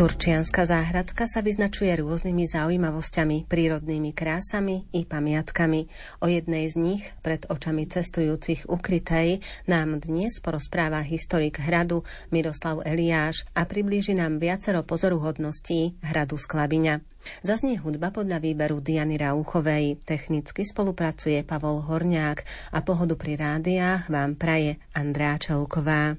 Turčianska záhradka sa vyznačuje rôznymi zaujímavosťami, prírodnými krásami i pamiatkami. O jednej z nich, pred očami cestujúcich ukrytej, nám dnes porozpráva historik hradu Miroslav Eliáš a priblíži nám viacero pozoruhodností hradu Sklabiňa. Zaznie hudba podľa výberu Diany Rauchovej. Technicky spolupracuje Pavol Horniák a pohodu pri rádiách vám praje Andrá Čelková.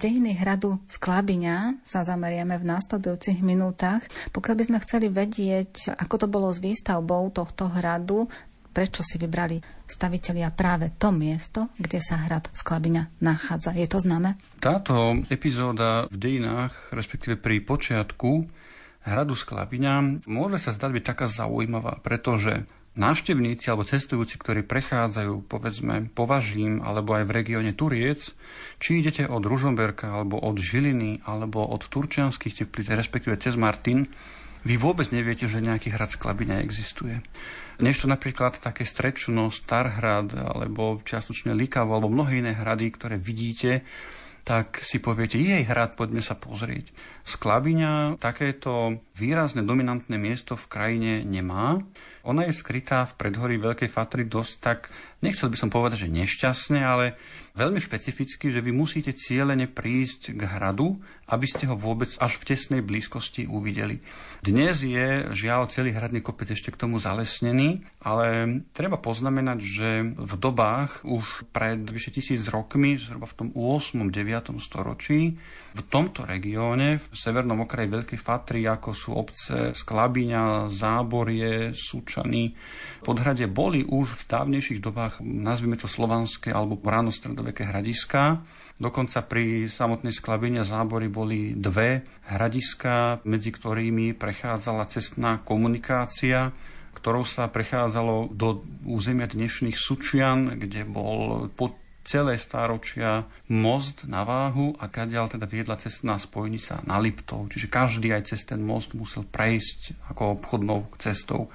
Dejiny hradu Sklabiňa sa zamerieme v následujúcich minútach. Pokiaľ by sme chceli vedieť, ako to bolo s výstavbou tohto hradu, prečo si vybrali stavitelia práve to miesto, kde sa hrad Sklabiňa nachádza. Je to známe? Táto epizóda v dejinách, respektíve pri počiatku hradu Sklabiňa, môže sa zdať byť taká zaujímavá, pretože návštevníci alebo cestujúci, ktorí prechádzajú povedzme Považím alebo aj v regióne Turiec, či idete od Ružomberka alebo od Žiliny alebo od Turčianských teplíc, respektíve cez Martin, vy vôbec neviete, že nejaký hrad Sklabiňa existuje. Než to napríklad také Strečno, Starhrad alebo čiastočne Likavo alebo mnohé iné hrady, ktoré vidíte, tak si poviete, jej hrad, poďme sa pozrieť. Sklabiňa takéto výrazne dominantné miesto v krajine nemá. Ona je skrytá v predhorí Veľkej Fatry dosť tak, nechcel by som povedať, že nešťastne, ale veľmi špecificky, že vy musíte cieľene prísť k hradu, aby ste ho vôbec až v tesnej blízkosti uvideli. Dnes je žiaľ celý hradný kopec ešte k tomu zalesnený, ale treba poznamenať, že v dobách už pred vyše tisíc rokmi, zhruba v tom 8. 9. storočí, v tomto regióne, v severnom okraji Veľkej Fatry, ako sú obce Sklabiňa, Záborie, Sučany, Podhradie, boli už v dávnejších dobách, nazvime to slovanské alebo ráno-stredoveké hradiská. Dokonca pri samotnej Sklabine Zábory boli dve hradiska, medzi ktorými prechádzala cestná komunikácia, ktorou sa prechádzalo do územia dnešných Sučian, kde bol pod celé stáročia most na váhu a kadiaľ teda viedla cestná spojnica na Liptov. Čiže každý aj cez ten most musel prejsť ako obchodnou cestou.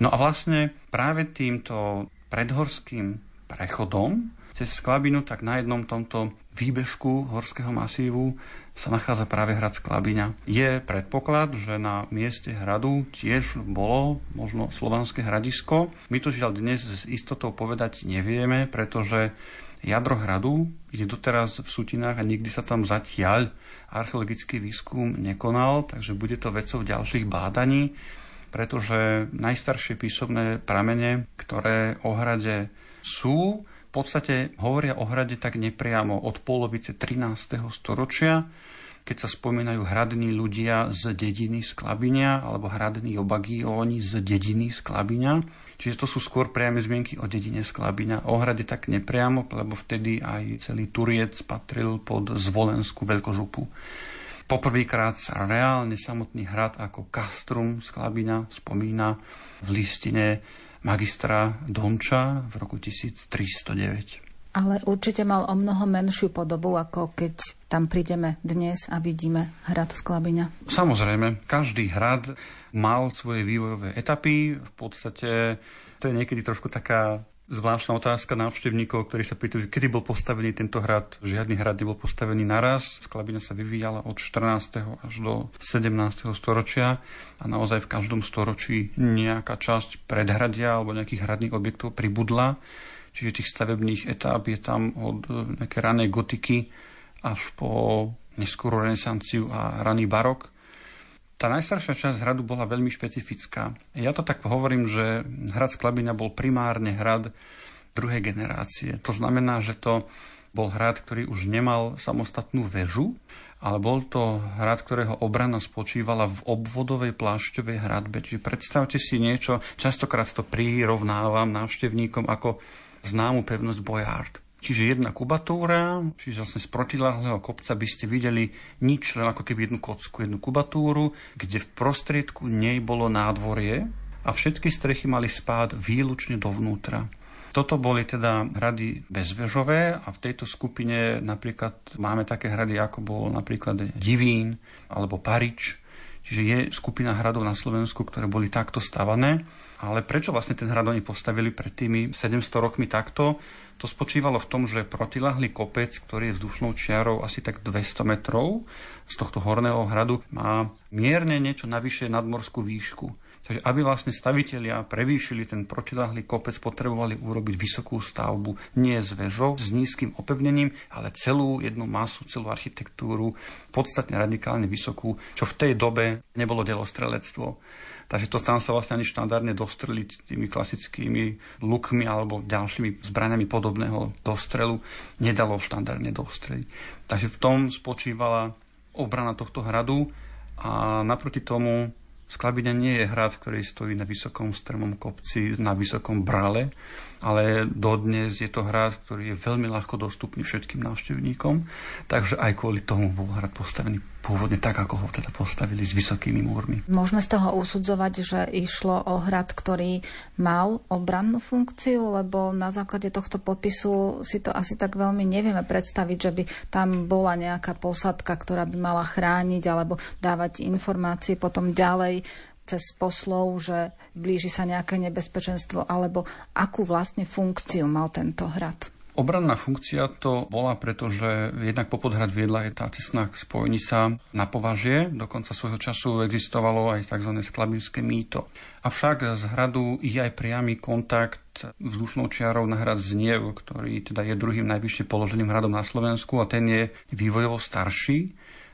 No a vlastne práve týmto predhorským prechodom cez Sklabinu, tak na jednom tomto výbežku horského masívu sa nachádza práve hrad Sklabiňa. Je predpoklad, že na mieste hradu tiež bolo možno slovanské hradisko. My to žiaľ dnes s istotou povedať nevieme, pretože Jadro hradu je doteraz v Sutinách a nikdy sa tam zatiaľ archeologický výskum nekonal, takže bude to vecou ďalších bádaní, pretože najstaršie písomné pramene, ktoré o hrade sú, v podstate hovoria o hrade tak nepriamo od polovice 13. storočia, keď sa spomínajú hradní ľudia z dediny Sklabinia alebo hradní obagióni z dediny Sklabinia Čiže to sú skôr priame zmienky o dedine Sklabina. O hrade tak nepriamo, lebo vtedy aj celý Turiec patril pod Zvolenskú veľkožupu. Poprvýkrát reálne samotný hrad ako Castrum Sklabina spomína v listine magistra Donča v roku 1309. Ale určite mal o mnoho menšiu podobu, ako keď tam prídeme dnes a vidíme hrad Sklabiňa. Samozrejme, každý hrad mal svoje vývojové etapy. V podstate to je niekedy trošku taká zvláštna otázka návštevníkov, ktorí sa pýtajú, kedy bol postavený tento hrad. Žiadny hrad nebol postavený naraz. Sklabina sa vyvíjala od 14. až do 17. storočia a naozaj v každom storočí nejaká časť predhradia alebo nejakých hradných objektov pribudla. Čiže tých stavebných etáp je tam od nejaké ranej gotiky až po neskôr renesanciu a raný barok. Tá najstaršia časť hradu bola veľmi špecifická. Ja to tak hovorím, že hrad Sklabina bol primárne hrad druhej generácie. To znamená, že to bol hrad, ktorý už nemal samostatnú väžu, ale bol to hrad, ktorého obrana spočívala v obvodovej plášťovej hradbe. Čiže predstavte si niečo, častokrát to prirovnávam návštevníkom ako známu pevnosť Bojard. Čiže jedna kubatúra, čiže vlastne z protiláhleho kopca by ste videli nič, len ako keby jednu kocku, jednu kubatúru, kde v prostriedku nej bolo nádvorie a všetky strechy mali spád výlučne dovnútra. Toto boli teda hrady bezvežové a v tejto skupine napríklad máme také hrady, ako bol napríklad Divín alebo Parič. Čiže je skupina hradov na Slovensku, ktoré boli takto stavané. Ale prečo vlastne ten hrad oni postavili pred tými 700 rokmi takto? To spočívalo v tom, že protilahlý kopec, ktorý je vzdušnou čiarou asi tak 200 metrov z tohto horného hradu, má mierne niečo navyše nadmorskú výšku. Takže aby vlastne stavitelia prevýšili ten protilahlý kopec, potrebovali urobiť vysokú stavbu, nie s vežou, s nízkym opevnením, ale celú jednu masu, celú architektúru, podstatne radikálne vysokú, čo v tej dobe nebolo delostrelectvo. Takže to tam sa vlastne ani štandardne dostreliť tými klasickými lukmi alebo ďalšími zbraniami podobného dostrelu nedalo štandardne dostreliť. Takže v tom spočívala obrana tohto hradu a naproti tomu Sklabina nie je hrad, ktorý stojí na vysokom strmom kopci, na vysokom brale, ale dodnes je to hrad, ktorý je veľmi ľahko dostupný všetkým návštevníkom, takže aj kvôli tomu bol hrad postavený pôvodne tak, ako ho teda postavili s vysokými múrmi. Môžeme z toho usudzovať, že išlo o hrad, ktorý mal obrannú funkciu, lebo na základe tohto popisu si to asi tak veľmi nevieme predstaviť, že by tam bola nejaká posadka, ktorá by mala chrániť alebo dávať informácie potom ďalej cez poslov, že blíži sa nejaké nebezpečenstvo, alebo akú vlastne funkciu mal tento hrad? Obranná funkcia to bola, pretože jednak Popodhrad viedla aj tá cestná spojnica na považie. Dokonca svojho času existovalo aj tzv. sklabinské mýto. Avšak z hradu je aj priamy kontakt vzdušnou čiarou na hrad Zniev, ktorý teda je druhým najvyššie položeným hradom na Slovensku a ten je vývojovo starší.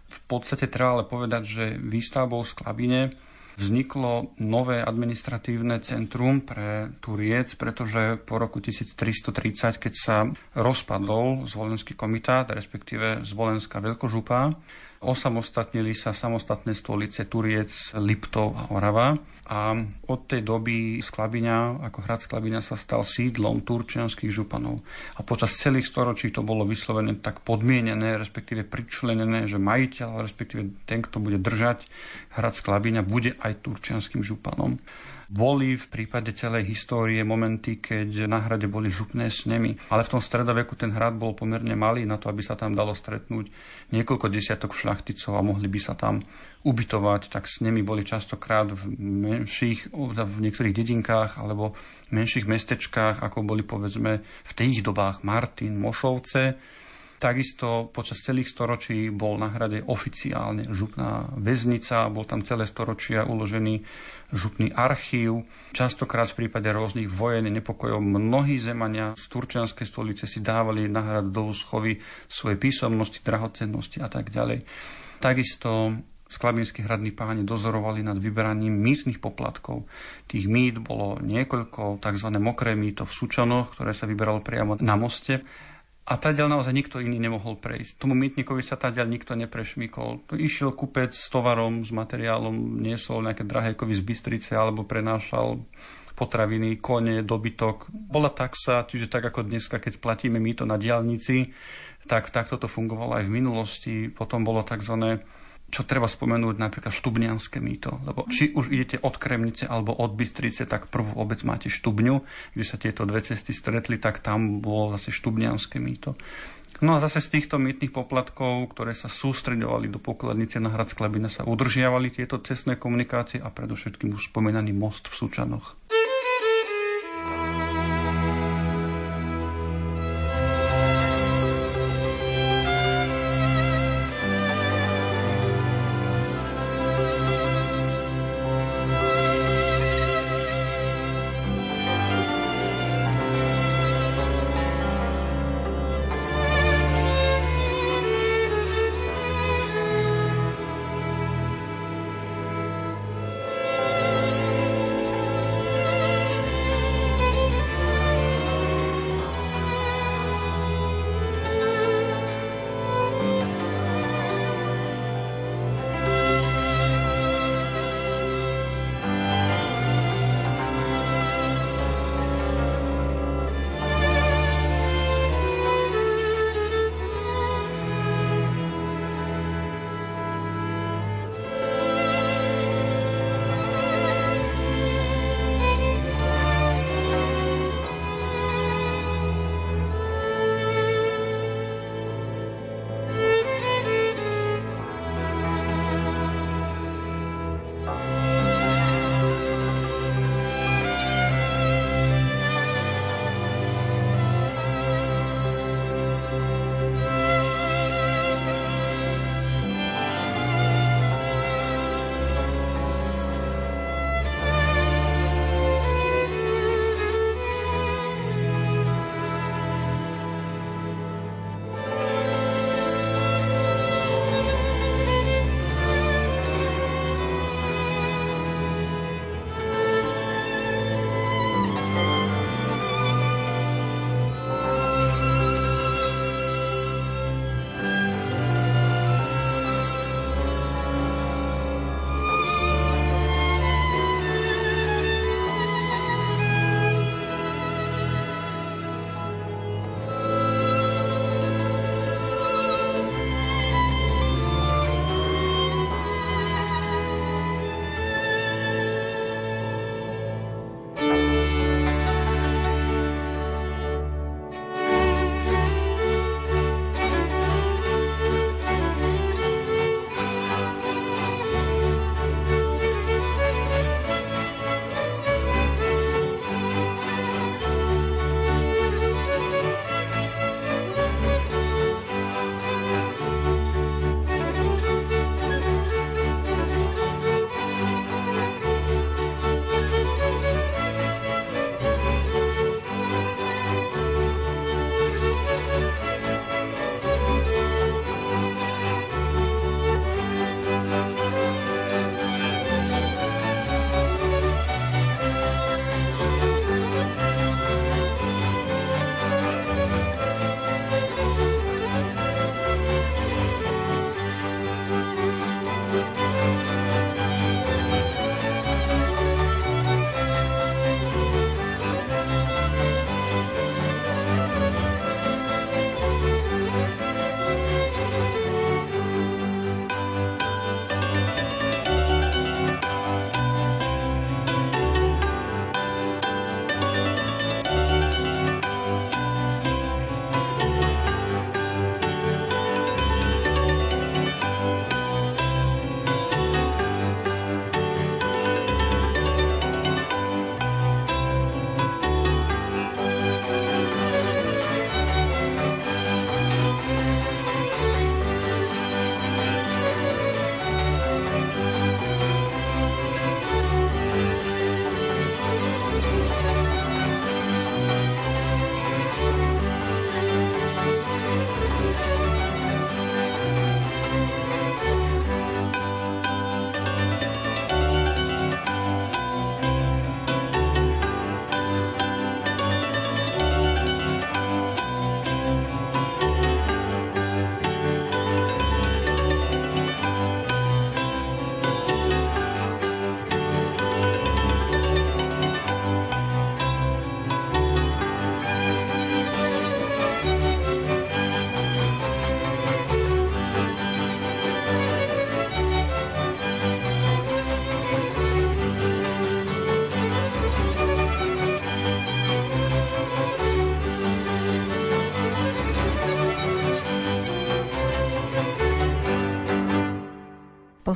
V podstate treba ale povedať, že výstavbou Sklabine vzniklo nové administratívne centrum pre Turiec, pretože po roku 1330, keď sa rozpadol zvolenský komitát, respektíve zvolenská veľkožupa, Osamostatnili sa samostatné stolice Turiec, Liptov a Orava a od tej doby Sklabiňa, ako hrad Sklabiňa sa stal sídlom turčianských županov. A počas celých storočí to bolo vyslovené tak podmienené, respektíve pričlenené, že majiteľ, respektíve ten, kto bude držať hrad Sklabiňa, bude aj turčianským županom. Boli v prípade celej histórie momenty, keď na hrade boli župné snemy, ale v tom stredoveku ten hrad bol pomerne malý na to, aby sa tam dalo stretnúť niekoľko desiatok šľachticov a mohli by sa tam ubytovať, tak snemy boli častokrát v menších, v niektorých dedinkách alebo menších mestečkách, ako boli povedzme v tých dobách Martin, Mošovce, Takisto počas celých storočí bol na hrade oficiálne župná väznica, bol tam celé storočia uložený župný archív. Častokrát v prípade rôznych vojen nepokojov mnohí zemania z turčianskej stolice si dávali na hrad do úschovy svoje písomnosti, drahocennosti a tak ďalej. Takisto sklabinskí hradní páni dozorovali nad vyberaním mýtnych poplatkov. Tých mýt bolo niekoľko, tzv. mokré mýto v Sučanoch, ktoré sa vyberalo priamo na moste a tadiaľ naozaj nikto iný nemohol prejsť. Tomu mýtnikovi sa tadiaľ nikto neprešmikol. Išiel kupec s tovarom, s materiálom, niesol nejaké drahé kovy z Bystrice alebo prenášal potraviny, kone, dobytok. Bola taxa, čiže tak ako dneska, keď platíme mýto na diálnici, tak takto to fungovalo aj v minulosti. Potom bolo tzv čo treba spomenúť napríklad štubnianské mýto. Lebo či už idete od Kremnice alebo od Bystrice, tak prvú obec máte Štubňu, kde sa tieto dve cesty stretli, tak tam bolo zase štubnianské mýto. No a zase z týchto mýtnych poplatkov, ktoré sa sústredovali do pokladnice na Hrad Sklabina, sa udržiavali tieto cestné komunikácie a predovšetkým už spomínaný most v Sučanoch.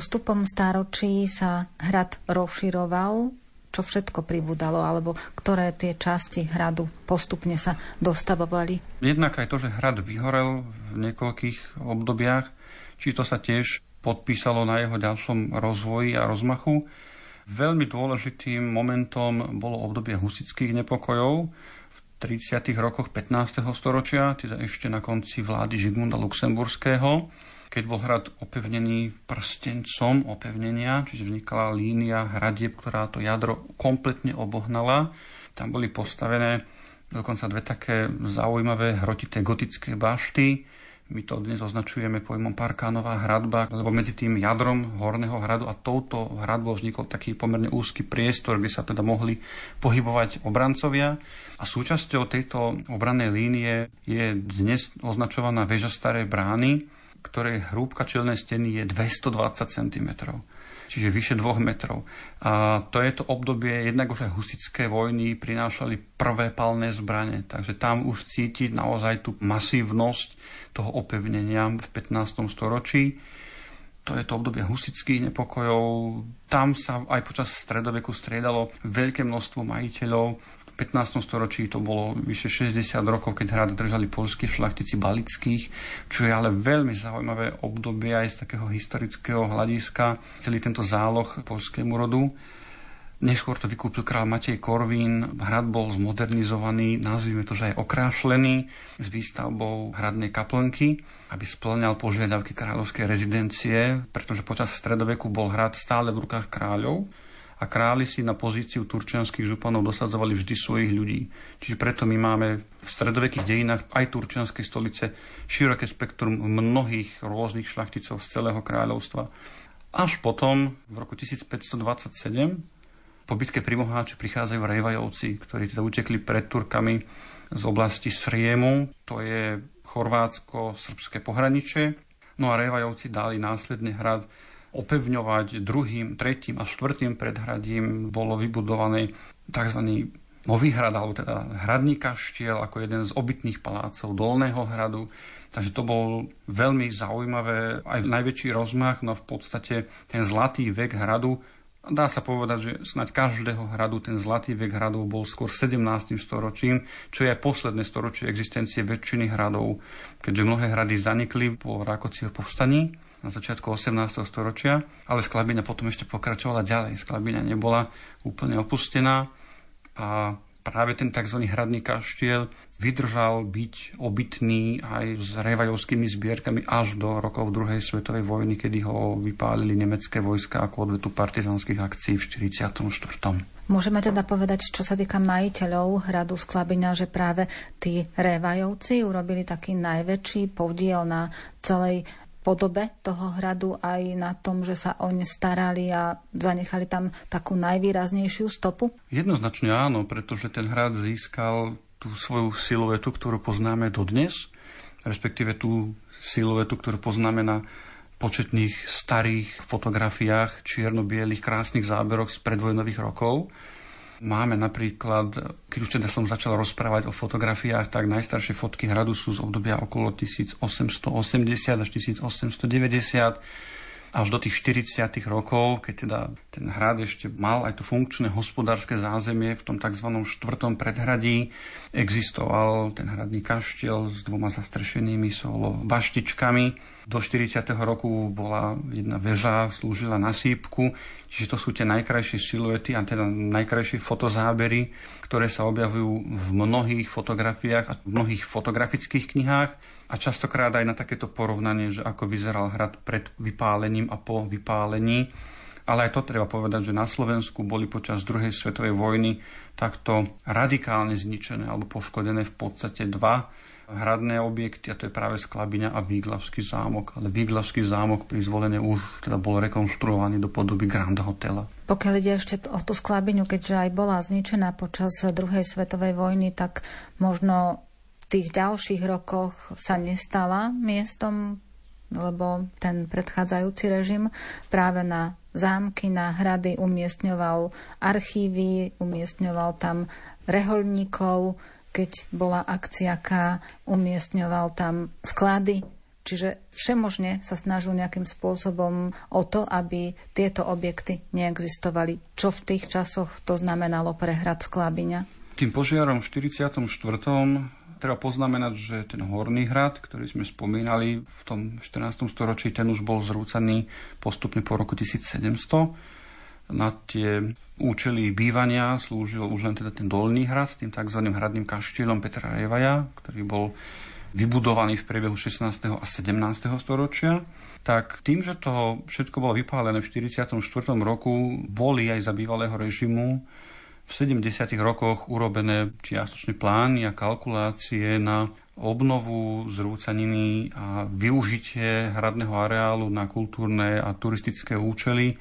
Postupom stáročí sa hrad rozširoval, čo všetko pribudalo, alebo ktoré tie časti hradu postupne sa dostavovali? Jednak aj to, že hrad vyhorel v niekoľkých obdobiach, či to sa tiež podpísalo na jeho ďalšom rozvoji a rozmachu. Veľmi dôležitým momentom bolo obdobie husických nepokojov v 30. rokoch 15. storočia, teda ešte na konci vlády Žigmunda Luxemburského keď bol hrad opevnený prstencom opevnenia, čiže vznikala línia hradieb, ktorá to jadro kompletne obohnala. Tam boli postavené dokonca dve také zaujímavé hrotité gotické bašty. My to dnes označujeme pojmom Parkánová hradba, lebo medzi tým jadrom horného hradu a touto hradbou vznikol taký pomerne úzky priestor, kde sa teda mohli pohybovať obrancovia. A súčasťou tejto obrannej línie je dnes označovaná väža Starej brány, ktorej hrúbka čelnej steny je 220 cm čiže vyše 2 metrov. A to je to obdobie, jednak už aj husické vojny prinášali prvé palné zbranie, takže tam už cítiť naozaj tú masívnosť toho opevnenia v 15. storočí. To je to obdobie husických nepokojov. Tam sa aj počas stredoveku striedalo veľké množstvo majiteľov 15. storočí to bolo vyše 60 rokov, keď hrad držali polskí šlachtici balických, čo je ale veľmi zaujímavé obdobie aj z takého historického hľadiska, celý tento záloh polskému rodu. Neskôr to vykúpil král Matej Korvín, hrad bol zmodernizovaný, nazvime to, že aj okrášlený s výstavbou hradnej kaplnky, aby splňal požiadavky kráľovskej rezidencie, pretože počas stredoveku bol hrad stále v rukách kráľov a králi si na pozíciu turčianských županov dosadzovali vždy svojich ľudí. Čiže preto my máme v stredovekých dejinách aj turčianskej stolice široké spektrum mnohých rôznych šlachticov z celého kráľovstva. Až potom, v roku 1527, po bitke pri Moháči prichádzajú Rejvajovci, ktorí teda utekli pred Turkami z oblasti Sriemu, to je chorvátsko-srbské pohraničie. No a Rejvajovci dali následne hrad opevňovať druhým, tretím a štvrtým predhradím bolo vybudovaný tzv. Nový hrad, alebo teda hradný kaštiel ako jeden z obytných palácov Dolného hradu. Takže to bol veľmi zaujímavé, aj najväčší rozmach, no v podstate ten zlatý vek hradu Dá sa povedať, že snáď každého hradu, ten zlatý vek hradov bol skôr 17. storočím, čo je aj posledné storočie existencie väčšiny hradov, keďže mnohé hrady zanikli po Rákociho povstaní na začiatku 18. storočia, ale Sklabiňa potom ešte pokračovala ďalej. Sklabiňa nebola úplne opustená a práve ten tzv. hradný kaštiel vydržal byť obytný aj s revajovskými zbierkami až do rokov druhej svetovej vojny, kedy ho vypálili nemecké vojska ako odvetu partizánskych akcií v 44. Môžeme teda povedať, čo sa týka majiteľov hradu Sklabiňa, že práve tí Révajovci urobili taký najväčší podiel na celej podobe toho hradu, aj na tom, že sa oň starali a zanechali tam takú najvýraznejšiu stopu? Jednoznačne áno, pretože ten hrad získal tú svoju siluetu, ktorú poznáme dodnes, respektíve tú siluetu, ktorú poznáme na početných starých fotografiách, čierno-bielých, krásnych záberoch z predvojnových rokov. Máme napríklad, keď už teda som začal rozprávať o fotografiách, tak najstaršie fotky hradu sú z obdobia okolo 1880 až 1890 až do tých 40 rokov, keď teda ten hrad ešte mal aj to funkčné hospodárske zázemie v tom tzv. štvrtom predhradí. Existoval ten hradný kaštiel s dvoma zastrešenými solo baštičkami do 40. roku bola jedna väža, slúžila na sípku, čiže to sú tie najkrajšie siluety a teda najkrajšie fotozábery, ktoré sa objavujú v mnohých fotografiách a v mnohých fotografických knihách a častokrát aj na takéto porovnanie, že ako vyzeral hrad pred vypálením a po vypálení. Ale aj to treba povedať, že na Slovensku boli počas druhej svetovej vojny takto radikálne zničené alebo poškodené v podstate dva hradné objekty a to je práve Sklabiňa a Výglavský zámok. Ale Výglavský zámok pri zvolenie už teda bol rekonštruovaný do podoby Grand Hotela. Pokiaľ ide ešte o tú Sklabiňu, keďže aj bola zničená počas druhej svetovej vojny, tak možno tých ďalších rokoch sa nestala miestom lebo ten predchádzajúci režim práve na zámky, na hrady umiestňoval archívy, umiestňoval tam reholníkov, keď bola akcia K, umiestňoval tam sklady Čiže všemožne sa snažil nejakým spôsobom o to, aby tieto objekty neexistovali. Čo v tých časoch to znamenalo pre hrad Sklábiňa? Tým požiarom v 44. treba poznamenať, že ten Horný hrad, ktorý sme spomínali v tom 14. storočí, ten už bol zrúcaný postupne po roku 1700 na tie účely bývania slúžil už len teda ten dolný hrad s tým tzv. hradným kaštieľom Petra Revaja, ktorý bol vybudovaný v priebehu 16. a 17. storočia, tak tým, že to všetko bolo vypálené v 44. roku, boli aj za bývalého režimu v 70. rokoch urobené čiastočné plány a kalkulácie na obnovu zrúcaniny a využitie hradného areálu na kultúrne a turistické účely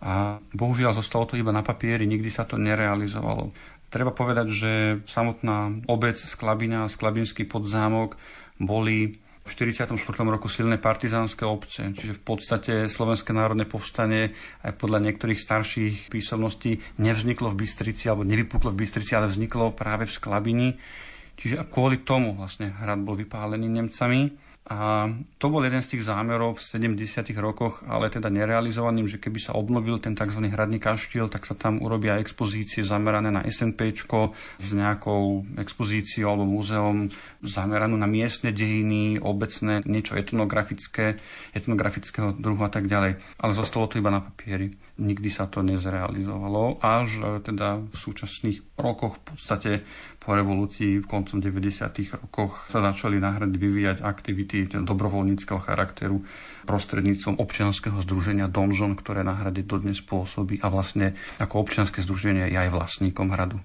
a bohužiaľ zostalo to iba na papieri, nikdy sa to nerealizovalo. Treba povedať, že samotná obec Sklabina a Sklabinský podzámok boli v 44. roku silné partizánske obce, čiže v podstate Slovenské národné povstanie aj podľa niektorých starších písomností nevzniklo v Bystrici alebo nevypuklo v Bystrici, ale vzniklo práve v Sklabini. Čiže kvôli tomu vlastne hrad bol vypálený Nemcami. A to bol jeden z tých zámerov v 70. rokoch, ale teda nerealizovaným, že keby sa obnovil ten tzv. hradný kaštiel, tak sa tam urobia expozície zamerané na SNP s nejakou expozíciou alebo múzeom zameranú na miestne dejiny, obecné, niečo etnografické, etnografického druhu a tak ďalej. Ale zostalo to iba na papieri nikdy sa to nezrealizovalo, až teda v súčasných rokoch, v podstate po revolúcii v koncom 90. rokoch sa začali nahradiť vyvíjať aktivity dobrovoľníckého charakteru prostredníctvom občianskeho združenia Donžon, ktoré na hrade dodnes pôsobí a vlastne ako občianske združenie je aj vlastníkom hradu.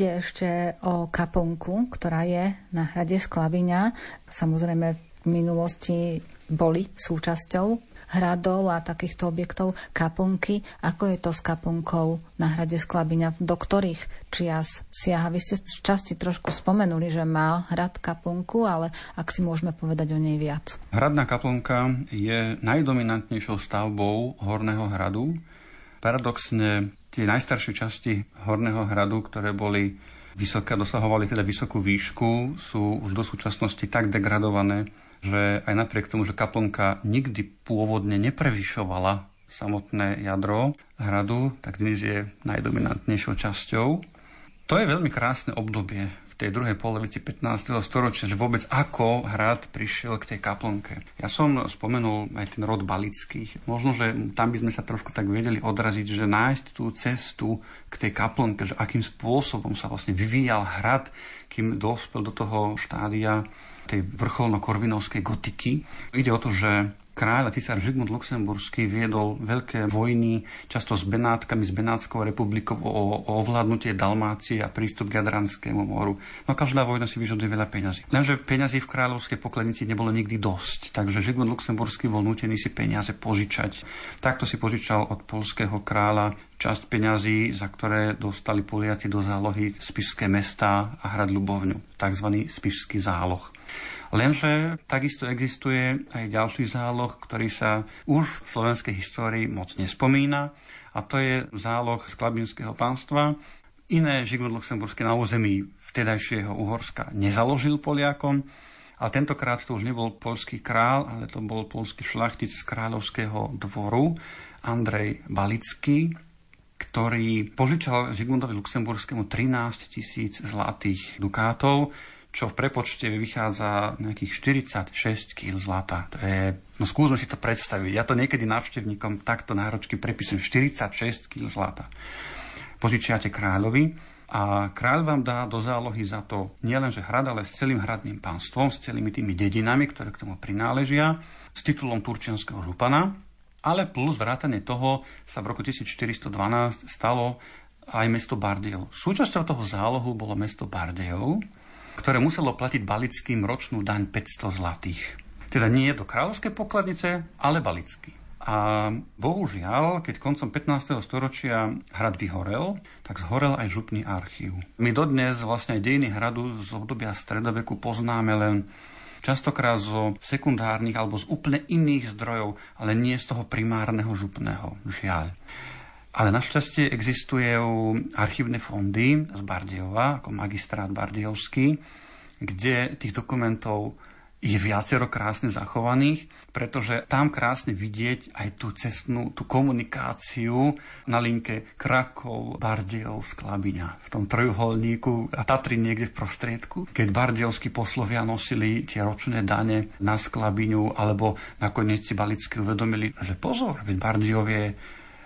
Ide ešte o kaplnku, ktorá je na hrade Sklaviňa, samozrejme v minulosti boli súčasťou hradov a takýchto objektov kaplnky. Ako je to s kaplnkou na hrade Sklabiňa? Do ktorých čias siaha? Vy ste v časti trošku spomenuli, že mal hrad kaplnku, ale ak si môžeme povedať o nej viac. Hradná kaplnka je najdominantnejšou stavbou Horného hradu. Paradoxne tie najstaršie časti Horného hradu, ktoré boli vysoké, dosahovali teda vysokú výšku, sú už do súčasnosti tak degradované, že aj napriek tomu, že kaplnka nikdy pôvodne neprevyšovala samotné jadro hradu, tak dnes je najdominantnejšou časťou. To je veľmi krásne obdobie tej druhej polovici 15. storočia, že vôbec ako hrad prišiel k tej kaplnke. Ja som spomenul aj ten rod Balických. Možno, že tam by sme sa trošku tak vedeli odraziť, že nájsť tú cestu k tej kaplnke, že akým spôsobom sa vlastne vyvíjal hrad, kým dospel do toho štádia tej vrcholno-korvinovskej gotiky. Ide o to, že kráľ a cisár Žigmund Luxemburský viedol veľké vojny, často s Benátkami, s Benátskou republikou o, o ovládnutie Dalmácie a prístup k Jadranskému moru. No každá vojna si vyžaduje veľa peňazí. Lenže peňazí v kráľovskej pokladnici nebolo nikdy dosť, takže Žigmund Luxemburský bol nútený si peniaze požičať. Takto si požičal od polského kráľa časť peňazí, za ktoré dostali Poliaci do zálohy spišské mesta a hrad Ľubovňu, tzv. spišský záloh. Lenže takisto existuje aj ďalší záloh, ktorý sa už v slovenskej histórii moc nespomína a to je záloh z Klabinského pánstva. Iné Žigmund Luxemburský na území vtedajšieho Uhorska nezaložil Poliakom, a tentokrát to už nebol polský král, ale to bol polský šlachtic z kráľovského dvoru, Andrej Balický, ktorý požičal Žigmundovi Luxemburskému 13 tisíc zlatých dukátov, čo v prepočte vychádza nejakých 46 kg zlata. To je, no skúsme si to predstaviť. Ja to niekedy návštevníkom takto náročky prepisujem. 46 kg zlata. Požičiate kráľovi a kráľ vám dá do zálohy za to nielenže hrad, ale s celým hradným pánstvom, s celými tými dedinami, ktoré k tomu prináležia, s titulom turčianského župana, ale plus vrátane toho sa v roku 1412 stalo aj mesto Bardejov. Súčasťou toho zálohu bolo mesto Bardejov, ktoré muselo platiť Balickým ročnú daň 500 zlatých. Teda nie do kráľovskej pokladnice, ale Balický. A bohužiaľ, keď koncom 15. storočia hrad vyhorel, tak zhorel aj župný archív. My dodnes vlastne aj dejiny hradu z obdobia stredoveku poznáme len častokrát zo sekundárnych alebo z úplne iných zdrojov, ale nie z toho primárneho župného. Žiaľ. Ale našťastie existujú archívne fondy z Bardiova, ako magistrát Bardiovský, kde tých dokumentov je viacero krásne zachovaných, pretože tam krásne vidieť aj tú cestnú, tú komunikáciu na linke Krakov, Bardejov, Sklabiňa. V tom trojuholníku a Tatry niekde v prostriedku. Keď bardiovskí poslovia nosili tie ročné dane na Sklabiňu, alebo nakoniec si Balicky uvedomili, že pozor, veď Bardejov je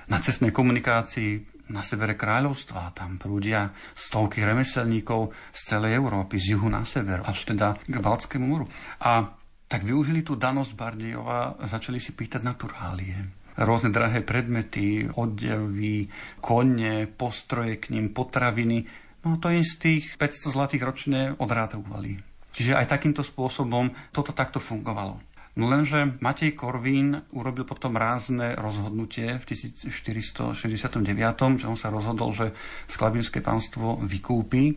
na cestnej komunikácii na severe kráľovstva. Tam prúdia stovky remeselníkov z celej Európy, z juhu na sever, až teda k Baltskému moru. A tak využili tú danosť Bardejova a začali si pýtať naturálie. Rôzne drahé predmety, oddevy, kone, postroje k ním, potraviny. No to je z tých 500 zlatých ročne odrátovali. Čiže aj takýmto spôsobom toto takto fungovalo. No lenže Matej Korvín urobil potom rázne rozhodnutie v 1469, že on sa rozhodol, že Sklabinské pánstvo vykúpi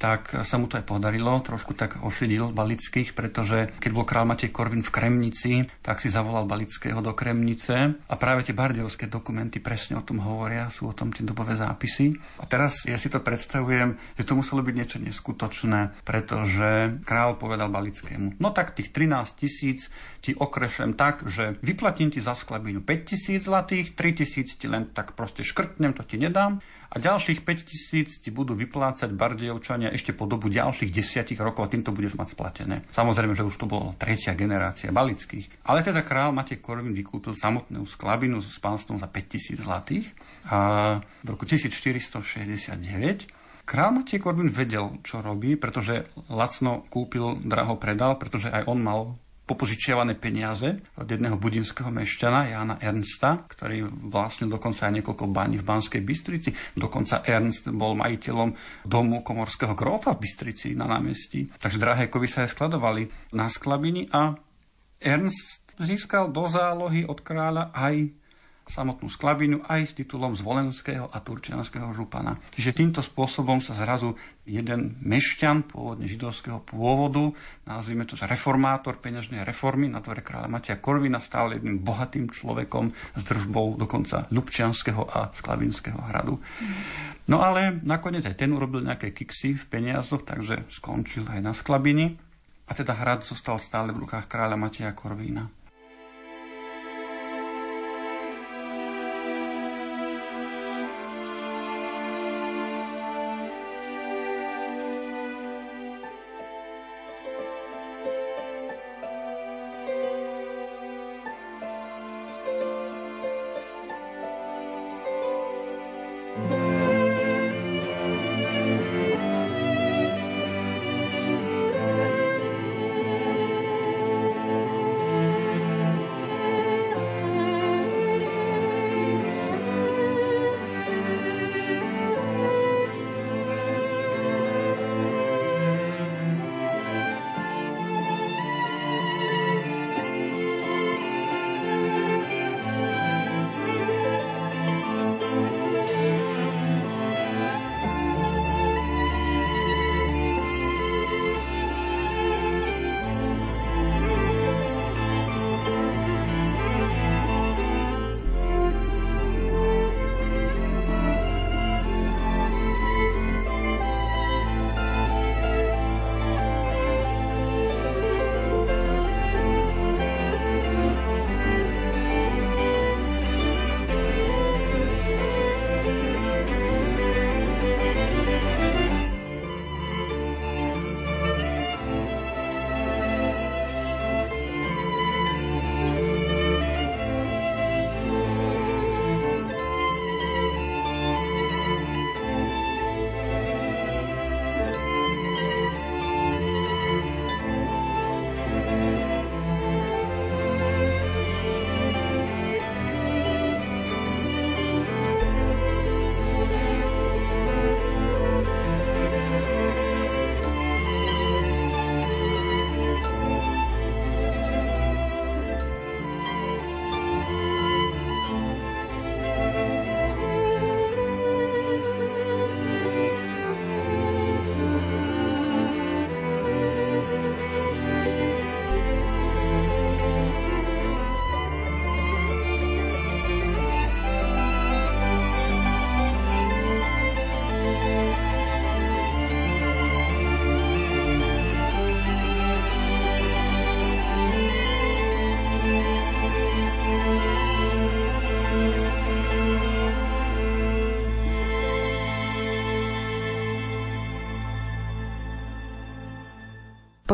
tak sa mu to aj podarilo, trošku tak ošidil Balických, pretože keď bol král Matej Korvin v Kremnici, tak si zavolal Balického do Kremnice a práve tie bardiovské dokumenty presne o tom hovoria, sú o tom tie dobové zápisy. A teraz ja si to predstavujem, že to muselo byť niečo neskutočné, pretože král povedal Balickému, no tak tých 13 tisíc ti okrešem tak, že vyplatím ti za sklabinu 5 tisíc zlatých, 3 tisíc ti len tak proste škrtnem, to ti nedám a ďalších 5 tisíc ti budú vyplácať Bardejovčania ešte po dobu ďalších desiatich rokov a týmto budeš mať splatené. Samozrejme, že už to bola tretia generácia Balických. Ale teda král Matej Korvin vykúpil samotnú sklabinu s pánstvom za 5 tisíc zlatých a v roku 1469 Král Matej Korvin vedel, čo robí, pretože lacno kúpil, draho predal, pretože aj on mal popožičiavané peniaze od jedného budinského mešťana, Jana Ernsta, ktorý vlastnil dokonca aj niekoľko baní v Banskej Bystrici. Dokonca Ernst bol majiteľom domu komorského grófa v Bystrici na námestí. Takže drahé kovy sa aj skladovali na sklabini a Ernst získal do zálohy od kráľa aj samotnú sklavinu aj s titulom zvolenského a turčianského župana. Čiže týmto spôsobom sa zrazu jeden mešťan pôvodne židovského pôvodu, nazvime to, že reformátor peňažnej reformy na dvore kráľa Matia Korvina stal jedným bohatým človekom s držbou dokonca Ľubčianského a Sklavinského hradu. No ale nakoniec aj ten urobil nejaké kiksy v peniazoch, takže skončil aj na Sklabini. A teda hrad zostal stále v rukách kráľa Matia Korvína.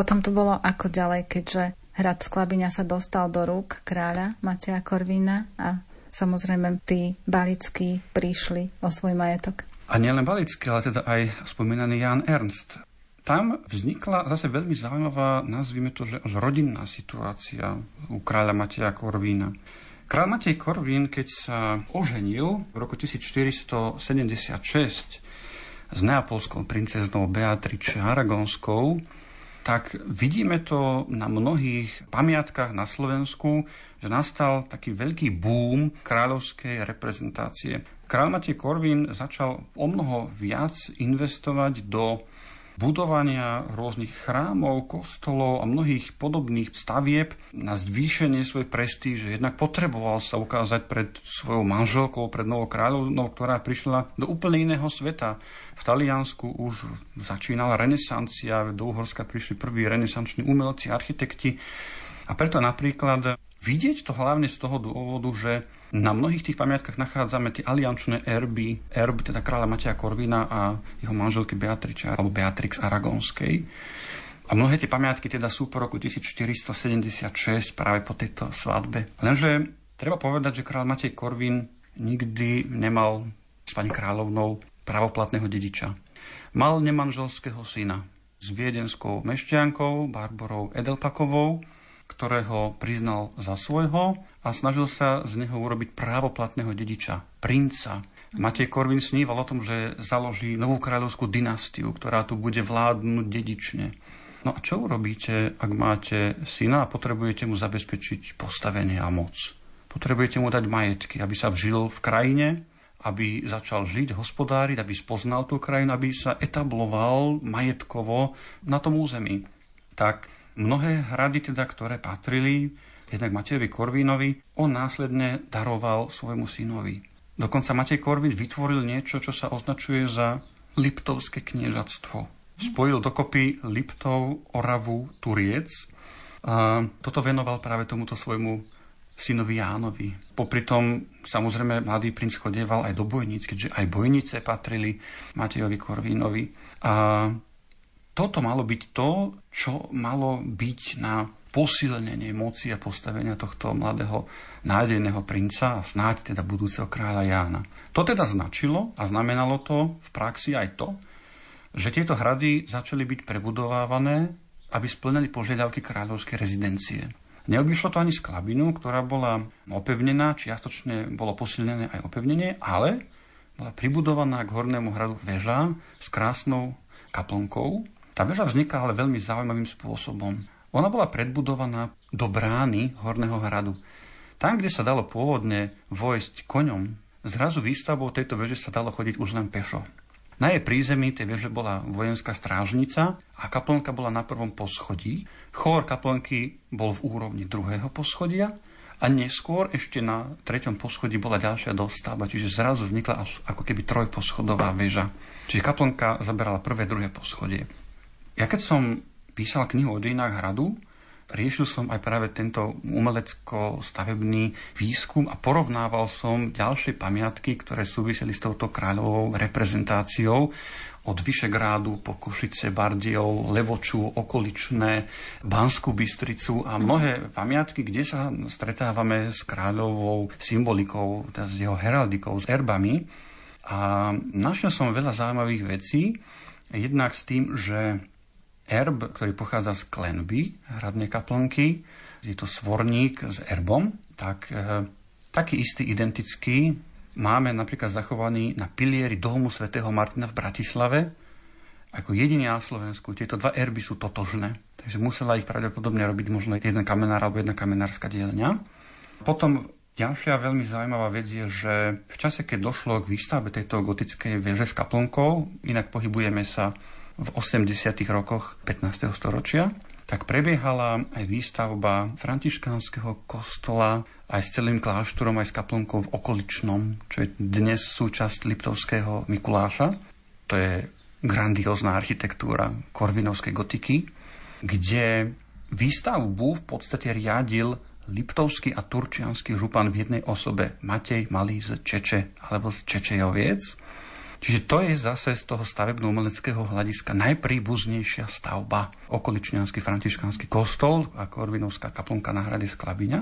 Potom to bolo ako ďalej, keďže hrad Sklabiňa sa dostal do rúk kráľa Mateja Korvína a samozrejme tí Balickí prišli o svoj majetok. A nielen Balický, ale teda aj spomínaný Jan Ernst. Tam vznikla zase veľmi zaujímavá, nazvime to, že rodinná situácia u kráľa Mateja Korvína. Kráľ Matej Korvín, keď sa oženil v roku 1476 s neapolskou princeznou Beatrice Aragonskou, tak vidíme to na mnohých pamiatkách na Slovensku, že nastal taký veľký boom kráľovskej reprezentácie. Kráľ Matej Korvín začal o mnoho viac investovať do budovania rôznych chrámov, kostolov a mnohých podobných stavieb na zvýšenie svojej prestíže. Jednak potreboval sa ukázať pred svojou manželkou, pred novou kráľovnou, ktorá prišla do úplne iného sveta. V Taliansku už začínala renesancia, do Uhorska prišli prví renesanční umelci, architekti. A preto napríklad vidieť to hlavne z toho dôvodu, že na mnohých tých pamiatkách nachádzame tie aliančné erby, erby teda kráľa Mateja Korvina a jeho manželky Beatrice alebo Beatrix Aragonskej. A mnohé tie pamiatky teda sú po roku 1476 práve po tejto svadbe. Lenže treba povedať, že kráľ Matej Korvin nikdy nemal s pani kráľovnou pravoplatného dediča. Mal nemanželského syna s viedenskou mešťankou Barborou Edelpakovou, ktorého priznal za svojho a snažil sa z neho urobiť právoplatného dediča, princa. Matej Korvin sníval o tom, že založí novú kráľovskú dynastiu, ktorá tu bude vládnuť dedične. No a čo urobíte, ak máte syna a potrebujete mu zabezpečiť postavenie a moc? Potrebujete mu dať majetky, aby sa vžil v krajine, aby začal žiť, hospodáriť, aby spoznal tú krajinu, aby sa etabloval majetkovo na tom území. Tak Mnohé hrady, teda, ktoré patrili jednak Matejovi Korvínovi, on následne daroval svojmu synovi. Dokonca Matej Korvín vytvoril niečo, čo sa označuje za Liptovské kniežatstvo. Spojil dokopy Liptov, Oravu, Turiec a toto venoval práve tomuto svojmu synovi Jánovi. Popri tom samozrejme mladý princ chodieval aj do bojníc, keďže aj bojnice patrili Matejovi Korvínovi. A toto malo byť to, čo malo byť na posilnenie moci a postavenia tohto mladého nádejného princa a snáď teda budúceho kráľa Jána. To teda značilo a znamenalo to v praxi aj to, že tieto hrady začali byť prebudovávané, aby splnili požiadavky kráľovskej rezidencie. Neobyšlo to ani sklabinu, ktorá bola opevnená, čiastočne bolo posilnené aj opevnenie, ale bola pribudovaná k hornému hradu väža s krásnou kaplnkou, tá väža vzniká ale veľmi zaujímavým spôsobom. Ona bola predbudovaná do brány Horného hradu. Tam, kde sa dalo pôvodne vojsť koňom, zrazu výstavbou tejto veže sa dalo chodiť už len pešo. Na jej prízemí tej veže bola vojenská strážnica a kaplnka bola na prvom poschodí. Chór kaplnky bol v úrovni druhého poschodia a neskôr ešte na treťom poschodí bola ďalšia dostavba, čiže zrazu vznikla ako keby trojposchodová väža. Čiže kaplnka zaberala prvé, druhé poschodie. Ja keď som písal knihu o dejinách hradu, riešil som aj práve tento umelecko-stavebný výskum a porovnával som ďalšie pamiatky, ktoré súviseli s touto kráľovou reprezentáciou od Vyšegrádu po Košice, Bardiov, Levoču, okoličné, Banskú Bystricu a mnohé pamiatky, kde sa stretávame s kráľovou symbolikou, teda s jeho heraldikou, s erbami. A našiel som veľa zaujímavých vecí, jednak s tým, že erb, ktorý pochádza z klenby hradnej kaplnky, je to svorník s erbom, tak e, taký istý identický máme napríklad zachovaný na pilieri domu svätého Martina v Bratislave, ako jediný na Slovensku. Tieto dva erby sú totožné, takže musela ich pravdepodobne robiť možno jeden kamenár alebo jedna kamenárska dielňa. Potom Ďalšia veľmi zaujímavá vec je, že v čase, keď došlo k výstavbe tejto gotickej veže s kaplnkou, inak pohybujeme sa v 80. rokoch 15. storočia, tak prebiehala aj výstavba františkánskeho kostola aj s celým kláštorom, aj s kaplnkou v okoličnom, čo je dnes súčasť Liptovského Mikuláša. To je grandiózna architektúra korvinovskej gotiky, kde výstavbu v podstate riadil liptovský a turčianský župan v jednej osobe Matej Malý z Čeče alebo z Čečejoviec. Čiže to je zase z toho stavebno-umeleckého hľadiska najpríbuznejšia stavba. Okoličňanský františkánsky kostol a Korvinovská kaplnka na hrade Sklabiňa.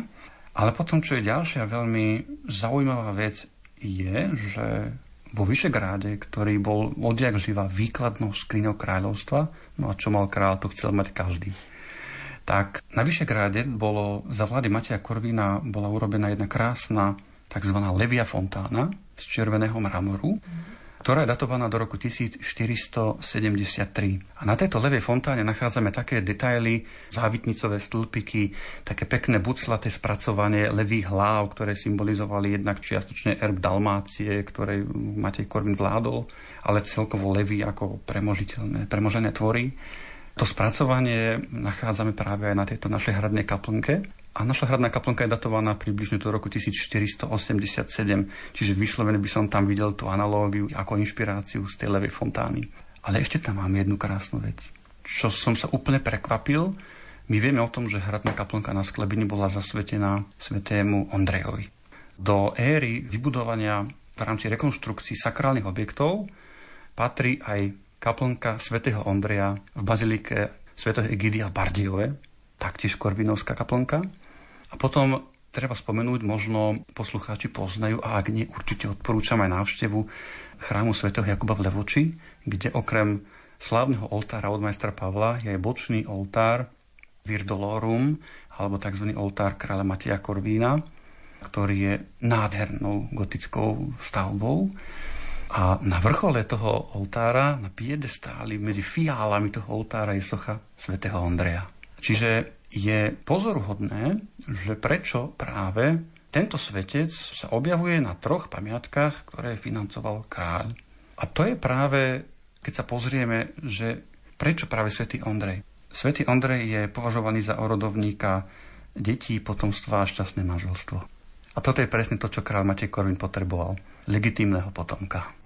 Ale potom, čo je ďalšia veľmi zaujímavá vec, je, že vo Vyšegráde, ktorý bol odjak živa výkladnou skrinou kráľovstva, no a čo mal kráľ, to chcel mať každý. Tak na Vyšegráde bolo za vlády Mateja Korvína bola urobená jedna krásna tzv. Levia fontána z červeného mramoru, ktorá je datovaná do roku 1473. A na tejto levej fontáne nachádzame také detaily, závitnicové stĺpiky, také pekné buclaté spracovanie levých hlav, ktoré symbolizovali jednak čiastočne erb Dalmácie, ktoré Matej Korvin vládol, ale celkovo levy ako premožiteľné, premožené tvory. To spracovanie nachádzame práve aj na tejto našej hradnej kaplnke. A naša hradná kaplnka je datovaná približne do roku 1487, čiže vyslovene by som tam videl tú analógiu ako inšpiráciu z tej levej fontány. Ale ešte tam mám jednu krásnu vec, čo som sa úplne prekvapil. My vieme o tom, že hradná kaplnka na Sklebini bola zasvetená svetému Ondrejovi. Do éry vybudovania v rámci rekonštrukcií sakrálnych objektov patrí aj kaplnka svätého Ondreja v bazilike svätého Egidia v Bardiove, taktiež Korbinovská kaplnka. A potom treba spomenúť, možno poslucháči poznajú, a ak nie, určite odporúčam aj návštevu chrámu svätého Jakuba v Levoči, kde okrem slávneho oltára od majstra Pavla je aj bočný oltár Virdolorum, alebo tzv. oltár kráľa Mateja Korvína, ktorý je nádhernou gotickou stavbou. A na vrchole toho oltára, na piedestáli, medzi fiálami toho oltára je socha svätého Ondreja. Čiže je pozoruhodné, že prečo práve tento svetec sa objavuje na troch pamiatkách, ktoré financoval kráľ. A to je práve, keď sa pozrieme, že prečo práve svätý Ondrej. Svetý Ondrej je považovaný za orodovníka detí, potomstva a šťastné manželstvo. A toto je presne to, čo kráľ Matej Korvin potreboval. Legitímneho potomka.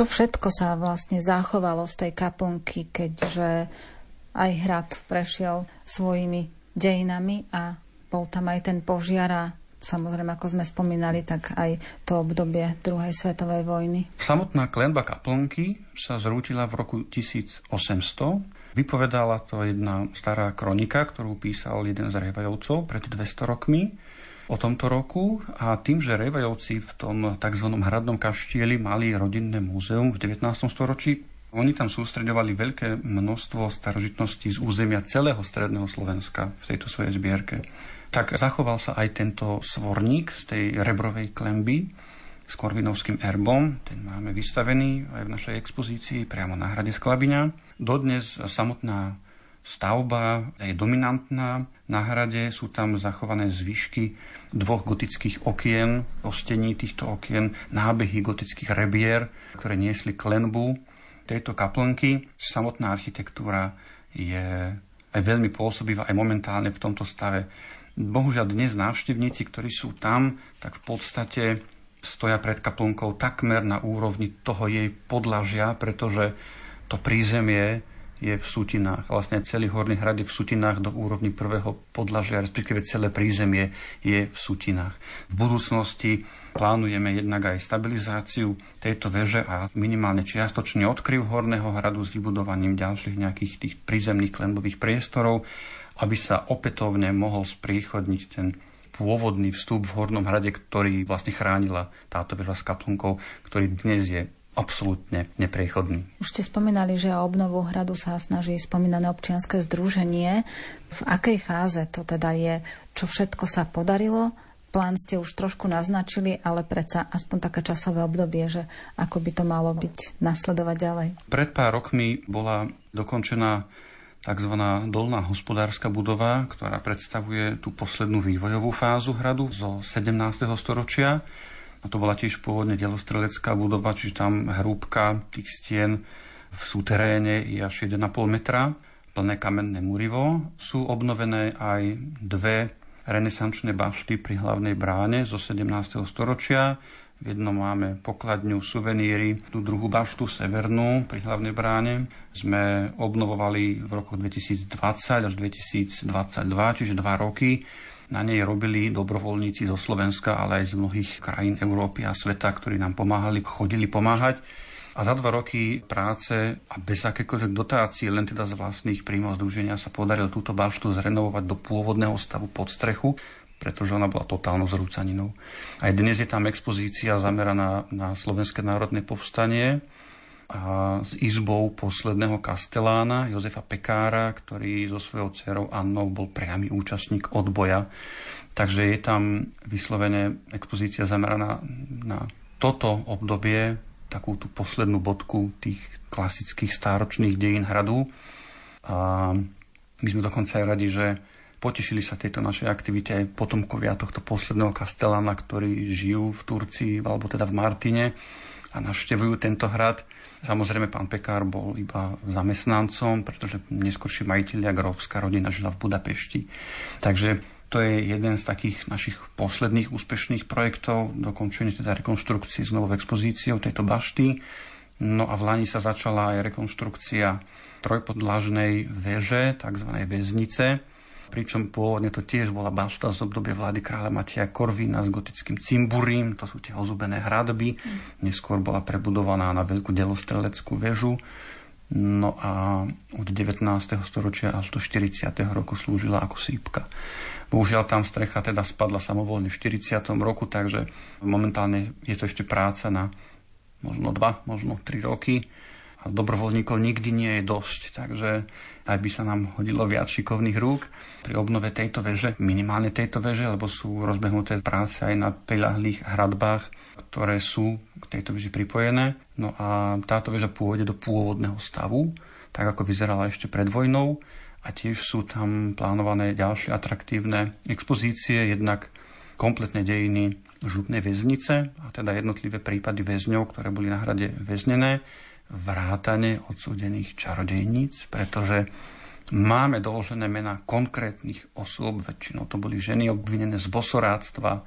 Čo všetko sa vlastne zachovalo z tej kaplnky, keďže aj hrad prešiel svojimi dejinami a bol tam aj ten požiar a samozrejme, ako sme spomínali, tak aj to obdobie druhej svetovej vojny. Samotná klenba kaplnky sa zrútila v roku 1800. Vypovedala to jedna stará kronika, ktorú písal jeden z Revajovcov pred 200 rokmi o tomto roku a tým, že Revajovci v tom tzv. hradnom kaštieli mali rodinné múzeum v 19. storočí, oni tam sústredovali veľké množstvo starožitností z územia celého stredného Slovenska v tejto svojej zbierke. Tak zachoval sa aj tento svorník z tej rebrovej klemby s korvinovským erbom. Ten máme vystavený aj v našej expozícii priamo na hrade Sklabiňa. Dodnes samotná stavba je dominantná. Na hrade sú tam zachované zvyšky dvoch gotických okien, ostení týchto okien, nábehy gotických rebier, ktoré niesli klenbu tejto kaplnky. Samotná architektúra je aj veľmi pôsobivá aj momentálne v tomto stave. Bohužiaľ dnes návštevníci, ktorí sú tam, tak v podstate stoja pred kaplnkou takmer na úrovni toho jej podlažia, pretože to prízemie je v sutinách. Vlastne celý Horný hrad je v sutinách do úrovni prvého podlažia, respektíve celé prízemie je v sutinách. V budúcnosti plánujeme jednak aj stabilizáciu tejto veže a minimálne čiastočný odkryv Horného hradu s vybudovaním ďalších nejakých tých prízemných klenbových priestorov, aby sa opätovne mohol spríchodniť ten pôvodný vstup v Hornom hrade, ktorý vlastne chránila táto väža s kaplnkou, ktorý dnes je absolútne nepriechodný. Už ste spomínali, že o obnovu hradu sa snaží spomínané občianske združenie. V akej fáze to teda je? Čo všetko sa podarilo? Plán ste už trošku naznačili, ale predsa aspoň také časové obdobie, že ako by to malo byť nasledovať ďalej. Pred pár rokmi bola dokončená tzv. dolná hospodárska budova, ktorá predstavuje tú poslednú vývojovú fázu hradu zo 17. storočia. A to bola tiež pôvodne delostrelecká budova, čiže tam hrúbka tých stien v súteréne je až 1,5 metra, plné kamenné murivo. Sú obnovené aj dve renesančné bašty pri hlavnej bráne zo 17. storočia. V jednom máme pokladňu suveníry, tú druhú baštu severnú pri hlavnej bráne. Sme obnovovali v roku 2020 až 2022, čiže dva roky na nej robili dobrovoľníci zo Slovenska, ale aj z mnohých krajín Európy a sveta, ktorí nám pomáhali, chodili pomáhať. A za dva roky práce a bez akékoľvek dotácie, len teda z vlastných príjmov združenia sa podarilo túto baštu zrenovovať do pôvodného stavu pod strechu, pretože ona bola totálnou zrúcaninou. Aj dnes je tam expozícia zameraná na Slovenské národné povstanie, s izbou posledného kastelána Jozefa Pekára, ktorý so svojou dcerou Annou bol priamy účastník odboja. Takže je tam vyslovene expozícia zameraná na toto obdobie, takú tú poslednú bodku tých klasických stáročných dejín hradu. A my sme dokonca aj radi, že potešili sa tejto našej aktivite aj potomkovia tohto posledného kastelána, ktorí žijú v Turcii, alebo teda v Martine a navštevujú tento hrad Samozrejme, pán Pekár bol iba zamestnancom, pretože neskôršie majiteľia grovská rodina žila v Budapešti. Takže to je jeden z takých našich posledných úspešných projektov, dokončenie teda rekonštrukcie s novou expozíciou tejto bašty. No a v Lani sa začala aj rekonštrukcia trojpodlažnej veže, tzv. väznice, pričom pôvodne to tiež bola bašta z obdobia vlády kráľa Mateja Korvína s gotickým cimburím, to sú tie ozubené hradby. Neskôr bola prebudovaná na veľkú delostreleckú väžu. No a od 19. storočia až do 40. roku slúžila ako sípka. Bohužiaľ tam strecha teda spadla samovolne v 40. roku, takže momentálne je to ešte práca na možno 2, možno 3 roky a dobrovoľníkov nikdy nie je dosť, takže aj by sa nám hodilo viac šikovných rúk. Pri obnove tejto veže, minimálne tejto veže, lebo sú rozbehnuté práce aj na prilahlých hradbách, ktoré sú k tejto veži pripojené. No a táto veža pôjde do pôvodného stavu, tak ako vyzerala ešte pred vojnou. A tiež sú tam plánované ďalšie atraktívne expozície, jednak kompletné dejiny župnej väznice, a teda jednotlivé prípady väzňov, ktoré boli na hrade väznené, vrátane odsúdených čarodejníc, pretože máme doložené mena konkrétnych osôb, väčšinou to boli ženy obvinené z bosoráctva,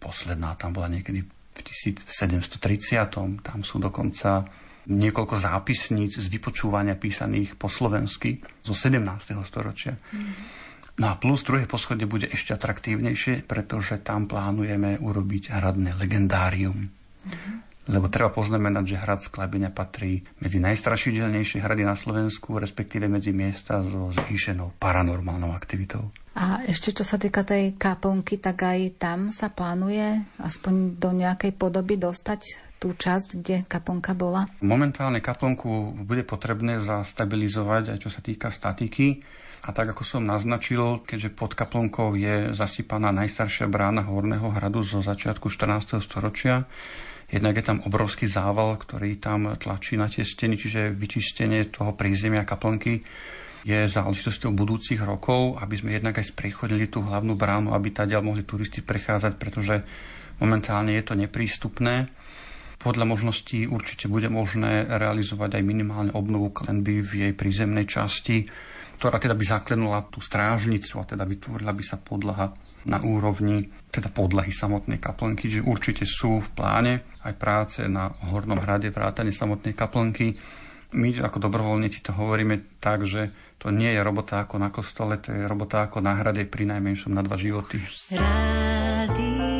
posledná tam bola niekedy v 1730. Tam sú dokonca niekoľko zápisníc z vypočúvania písaných po slovensky zo 17. storočia. Mm. No a plus druhé poschodie bude ešte atraktívnejšie, pretože tam plánujeme urobiť hradné legendárium. Mm-hmm. Lebo treba poznamenať, že hrad Sklabiňa patrí medzi najstrašidelnejšie hrady na Slovensku, respektíve medzi miesta so zvýšenou paranormálnou aktivitou. A ešte čo sa týka tej kaplnky, tak aj tam sa plánuje aspoň do nejakej podoby dostať tú časť, kde kaplnka bola? Momentálne kaplnku bude potrebné zastabilizovať aj čo sa týka statiky. A tak ako som naznačil, keďže pod kaplnkou je zasypaná najstaršia brána Horného hradu zo začiatku 14. storočia, Jednak je tam obrovský zával, ktorý tam tlačí na tie steny, čiže vyčistenie toho prízemia kaplnky je záležitosťou budúcich rokov, aby sme jednak aj sprechodili tú hlavnú bránu, aby tady mohli turisti prechádzať, pretože momentálne je to neprístupné. Podľa možností určite bude možné realizovať aj minimálne obnovu klenby v jej prízemnej časti, ktorá teda by zaklenula tú strážnicu a teda vytvorila by sa podlaha na úrovni teda podlahy samotnej kaplnky, že určite sú v pláne aj práce na Hornom hrade, vrátane samotnej kaplnky. My ako dobrovoľníci to hovoríme tak, že to nie je robota ako na kostole, to je robota ako na hrade pri najmenšom na dva životy. Rádio.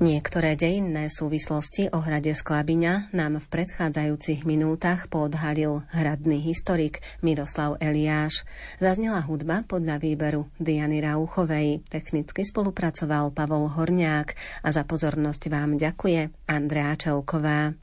Niektoré dejinné súvislosti o hrade Sklabiňa nám v predchádzajúcich minútach podhalil hradný historik Miroslav Eliáš. Zaznela hudba podľa výberu Diany Rauchovej. Technicky spolupracoval Pavol Horniák a za pozornosť vám ďakuje Andrea Čelková.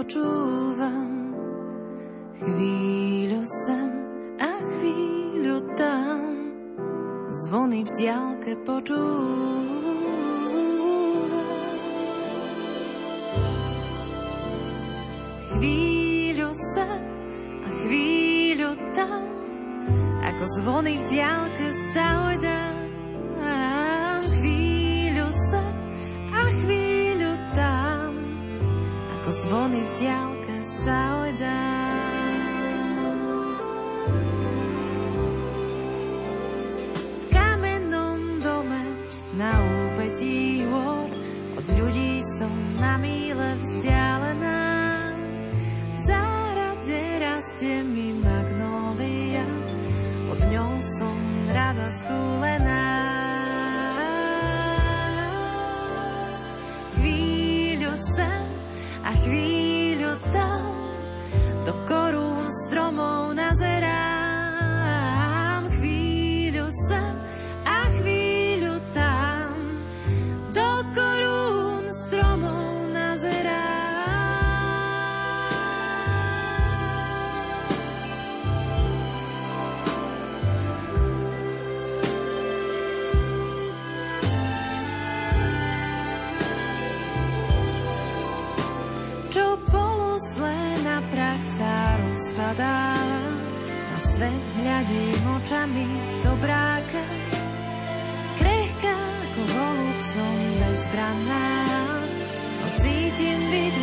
počúvam. Chvíľu sem a chvíľu tam, zvony v diálke počúvam. Chvíľu sem a chvíľu tam, ako zvony v diálke sa ojdám. 家。bezbranná, cítim byť